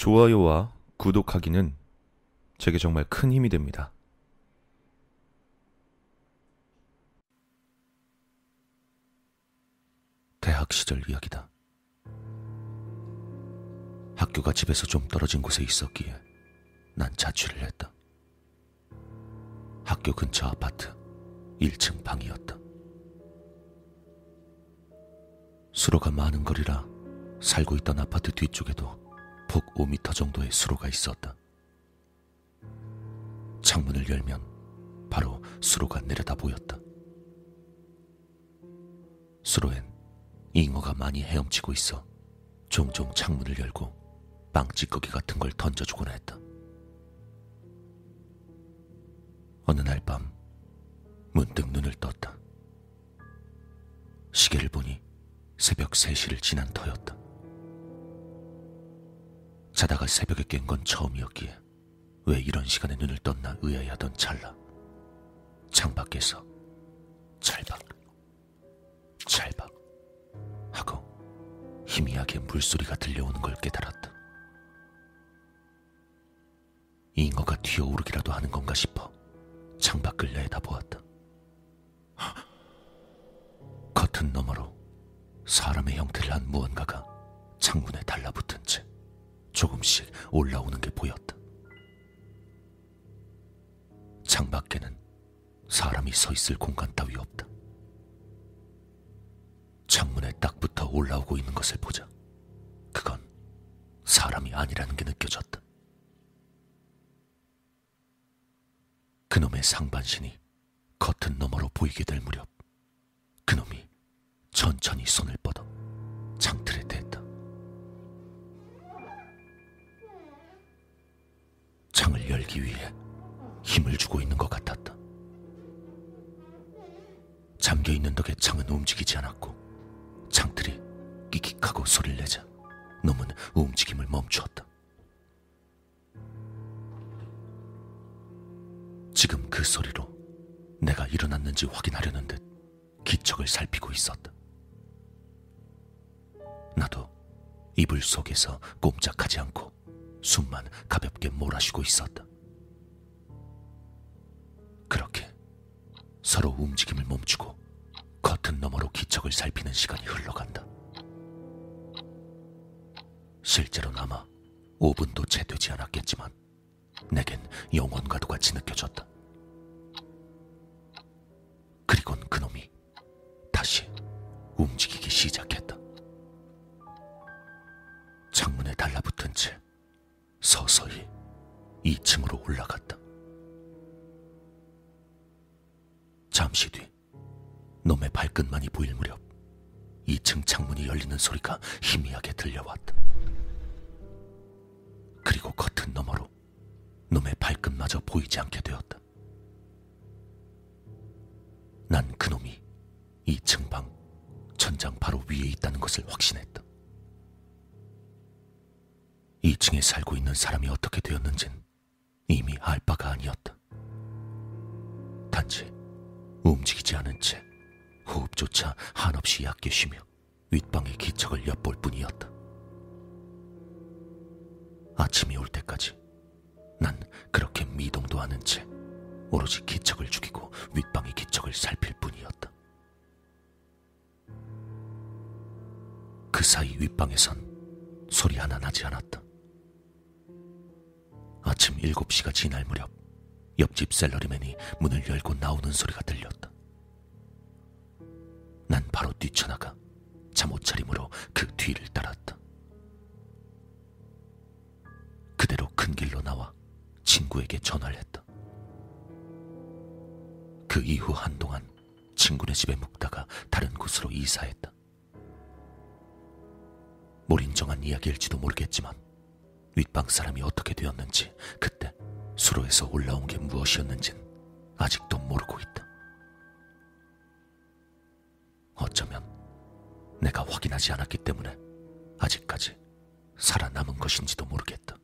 좋아요와 구독하기는 제게 정말 큰 힘이 됩니다. 대학 시절 이야기다. 학교가 집에서 좀 떨어진 곳에 있었기에 난 자취를 했다. 학교 근처 아파트 1층 방이었다. 수로가 많은 거리라 살고 있던 아파트 뒤쪽에도 폭 5미터 정도의 수로가 있었다. 창문을 열면 바로 수로가 내려다 보였다. 수로엔 잉어가 많이 헤엄치고 있어 종종 창문을 열고 빵찌꺼기 같은 걸 던져주곤 했다. 어느 날 밤 문득 눈을 떴다. 시계를 보니 새벽 3시를 지난 터였다. 자다가 새벽에 깬 건 처음이었기에 왜 이런 시간에 눈을 떴나 의아해하던 찰나 창밖에서 찰박 찰박 하고 희미하게 물소리가 들려오는 걸 깨달았다. 잉어가 튀어오르기라도 하는 건가 싶어 창밖을 내다보았다. 커튼 너머로 사람의 형태를 한 무언가가 창문에 달라붙은 채 조금씩 올라오는 게 보였다. 창밖에는 사람이 서 있을 공간 따위 없다. 창문에 딱 붙어 올라오고 있는 것을 보자. 그건 사람이 아니라는 게 느껴졌다. 그놈의 상반신이 커튼 너머로 보이게 될 무렵 그놈이 천천히 손을 뻗어 열기 위해 힘을 주고 있는 것 같았다. 잠겨 있는 덕에 창은 움직이지 않았고 창틀이 끽끽하고 소리를 내자 놈은 움직임을 멈추었다. 지금 그 소리로 내가 일어났는지 확인하려는 듯 기척을 살피고 있었다. 나도 이불 속에서 꼼짝하지 않고 숨만 가볍게 몰아쉬고 있었다. 서로 움직임을 멈추고 커튼 너머로 기척을 살피는 시간이 흘러간다. 실제로는 아마 5분도 채 되지 않았겠지만 내겐 영원과도 같이 느껴졌다. 그리곤 그놈이 다시 움직이기 시작했다. 창문에 달라붙은 채 서서히 2층으로 올라갔다. 잠시 뒤 놈의 발끝만이 보일 무렵 2층 창문이 열리는 소리가 희미하게 들려왔다. 그리고 커튼 너머로 놈의 발끝마저 보이지 않게 되었다. 난 그놈이 2층 방 천장 바로 위에 있다는 것을 확신했다. 2층에 살고 있는 사람이 어떻게 되었는진 움직이지 않은 채 호흡조차 한없이 얕게 쉬며 윗방의 기척을 엿볼 뿐이었다. 아침이 올 때까지 난 그렇게 미동도 않은 채 오로지 기척을 죽이고 윗방의 기척을 살필 뿐이었다. 그 사이 윗방에선 소리 하나 나지 않았다. 아침 7시가 지날 무렵 옆집 셀러리맨이 문을 열고 나오는 소리가 들렸다. 난 바로 뛰쳐나가 잠옷 차림으로 그 뒤를 따랐다. 그대로 큰 길로 나와 친구에게 전화를 했다. 그 이후 한동안 친구네 집에 묵다가 다른 곳으로 이사했다. 몰인정한 이야기일지도 모르겠지만 윗방 사람이 어떻게 되었는지 그때 수로에서 올라온 게 무엇이었는진 아직도 모르고 있다. 어쩌면 내가 확인하지 않았기 때문에 아직까지 살아남은 것인지도 모르겠다.